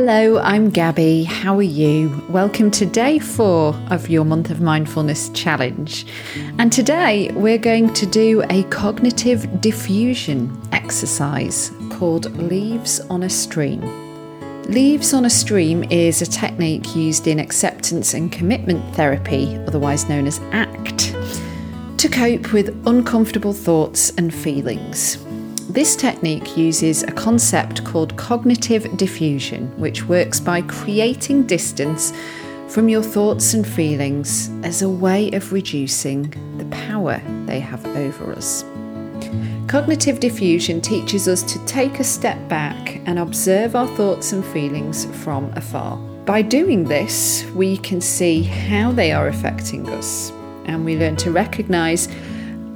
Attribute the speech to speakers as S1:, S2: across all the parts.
S1: Hello, I'm Gabby. How are you? Welcome to day four of your Month of Mindfulness Challenge. And today we're going to do a cognitive defusion exercise called Leaves on a Stream. Leaves on a Stream is a technique used in acceptance and commitment therapy, otherwise known as ACT, to cope with uncomfortable thoughts and feelings. This technique uses a concept called cognitive defusion, which works by creating distance from your thoughts and feelings as a way of reducing the power they have over us. Cognitive defusion teaches us to take a step back and observe our thoughts and feelings from afar. By doing this, we can see how they are affecting us, and we learn to recognize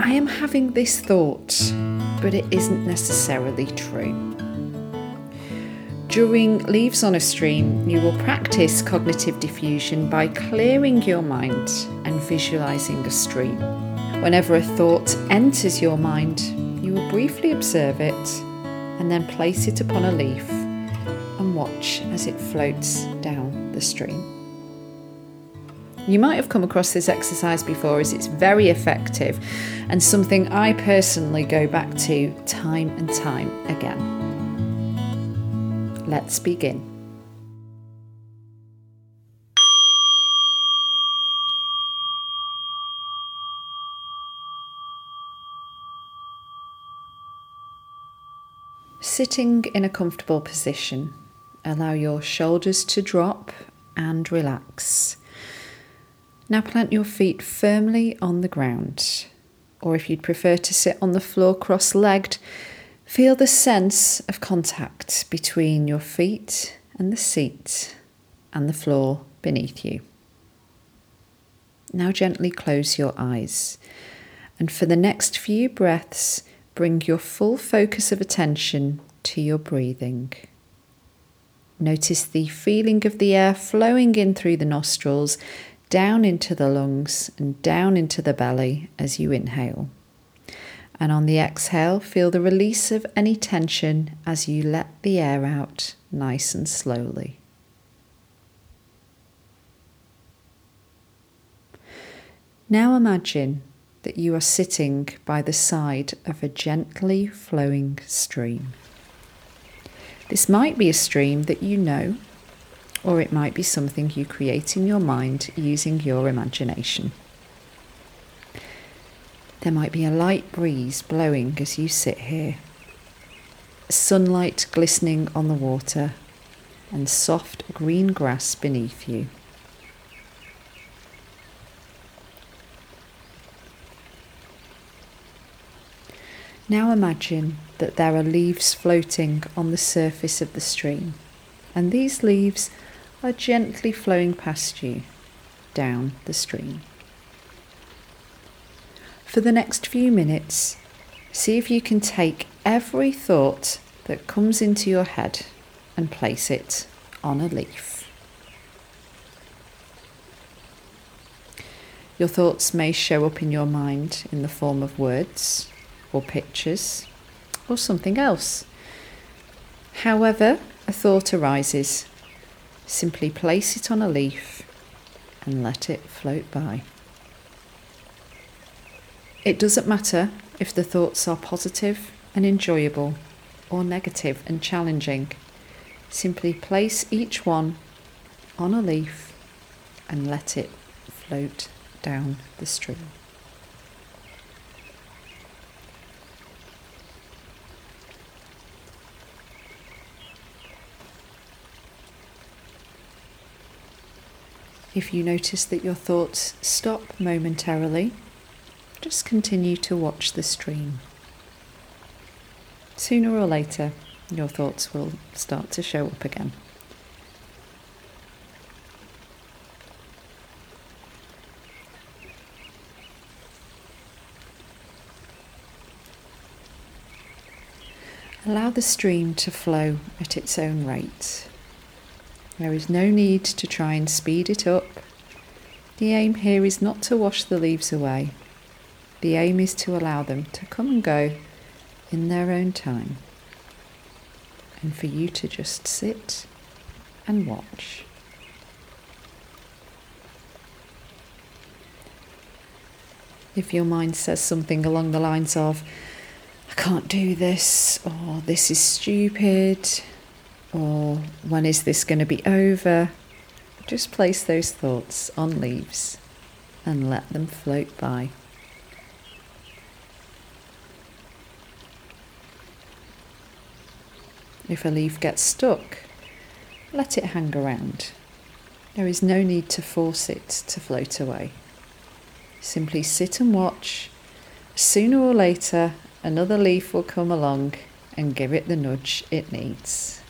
S1: I am having this thought but it isn't necessarily true. During Leaves on a Stream, you will practice cognitive defusion by clearing your mind and visualizing a stream. Whenever a thought enters your mind, you will briefly observe it and then place it upon a leaf and watch as it floats down the stream. You might have come across this exercise before as it's very effective and something I personally go back to time and time again. Let's begin. Sitting in a comfortable position, allow your shoulders to drop and relax. Now plant your feet firmly on the ground, or if you'd prefer to sit on the floor cross legged, feel the sense of contact between your feet and the seat and the floor beneath you. Now gently close your eyes, and for the next few breaths, bring your full focus of attention to your breathing. Notice the feeling of the air flowing in through the nostrils down into the lungs and down into the belly as you inhale. And on the exhale, feel the release of any tension as you let the air out nice and slowly. Now imagine that you are sitting by the side of a gently flowing stream. This might be a stream that you know or it might be something you create in your mind using your imagination. There might be a light breeze blowing as you sit here, sunlight glistening on the water, and soft green grass beneath you. Now imagine that there are leaves floating on the surface of the stream, and these leaves are gently flowing past you down the stream. For the next few minutes, see if you can take every thought that comes into your head and place it on a leaf. Your thoughts may show up in your mind in the form of words or pictures or something else. However, a thought arises, Simply place it on a leaf and let it float by. It doesn't matter if the thoughts are positive and enjoyable or negative and challenging. Simply place each one on a leaf and let it float down the stream. If you notice that your thoughts stop momentarily, just continue to watch the stream. Sooner or later, your thoughts will start to show up again. Allow the stream to flow at its own rate. There is no need to try and speed it up. The aim here is not to wash the leaves away. The aim is to allow them to come and go in their own time. And for you to just sit and watch. If your mind says something along the lines of, I can't do this, or this is stupid, or when is this going to be over, just place those thoughts on leaves and let them float by. If a leaf gets stuck, let it hang around. There is no need to force it to float away. Simply sit and watch. Sooner or later, another leaf will come along and give it the nudge it needs.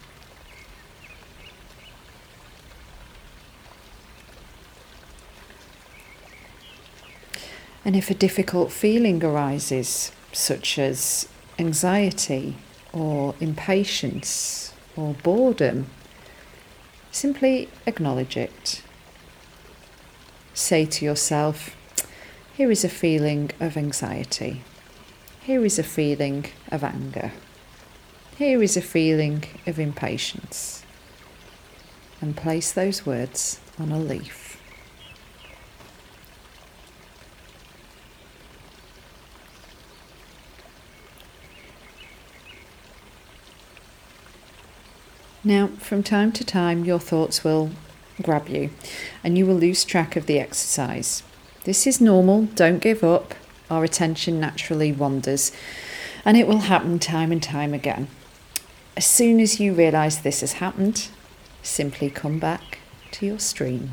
S1: And if a difficult feeling arises, such as anxiety or impatience or boredom, simply acknowledge it. Say to yourself, here is a feeling of anxiety. Here is a feeling of anger. Here is a feeling of impatience. And place those words on a leaf. Now, from time to time, your thoughts will grab you and you will lose track of the exercise. This is normal, don't give up. Our attention naturally wanders, and it will happen time and time again. As soon as you realise this has happened, simply come back to your stream.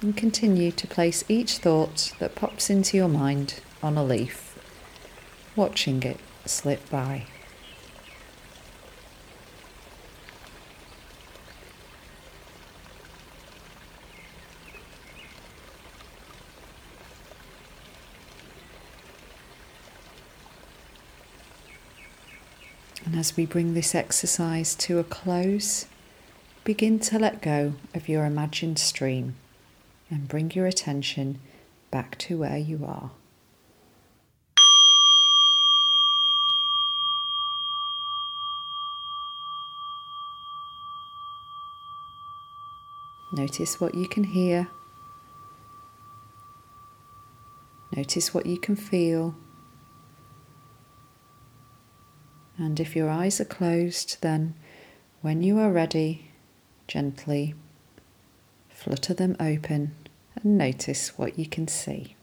S1: And continue to place each thought that pops into your mind on a leaf, watching it slip by. And as we bring this exercise to a close, begin to let go of your imagined stream and bring your attention back to where you are. Notice what you can hear. Notice what you can feel. And if your eyes are closed, then when you are ready, gently flutter them open and notice what you can see.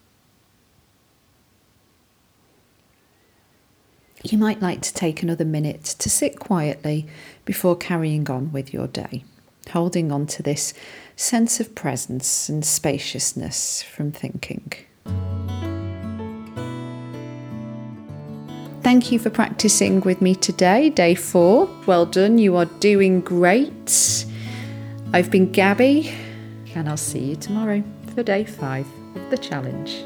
S1: You might like to take another minute to sit quietly before carrying on with your day, holding on to this sense of presence and spaciousness from thinking. Thank you for practicing with me today, day four. Well done, you are doing great. I've been Gabby, and I'll see you tomorrow for day five of the challenge.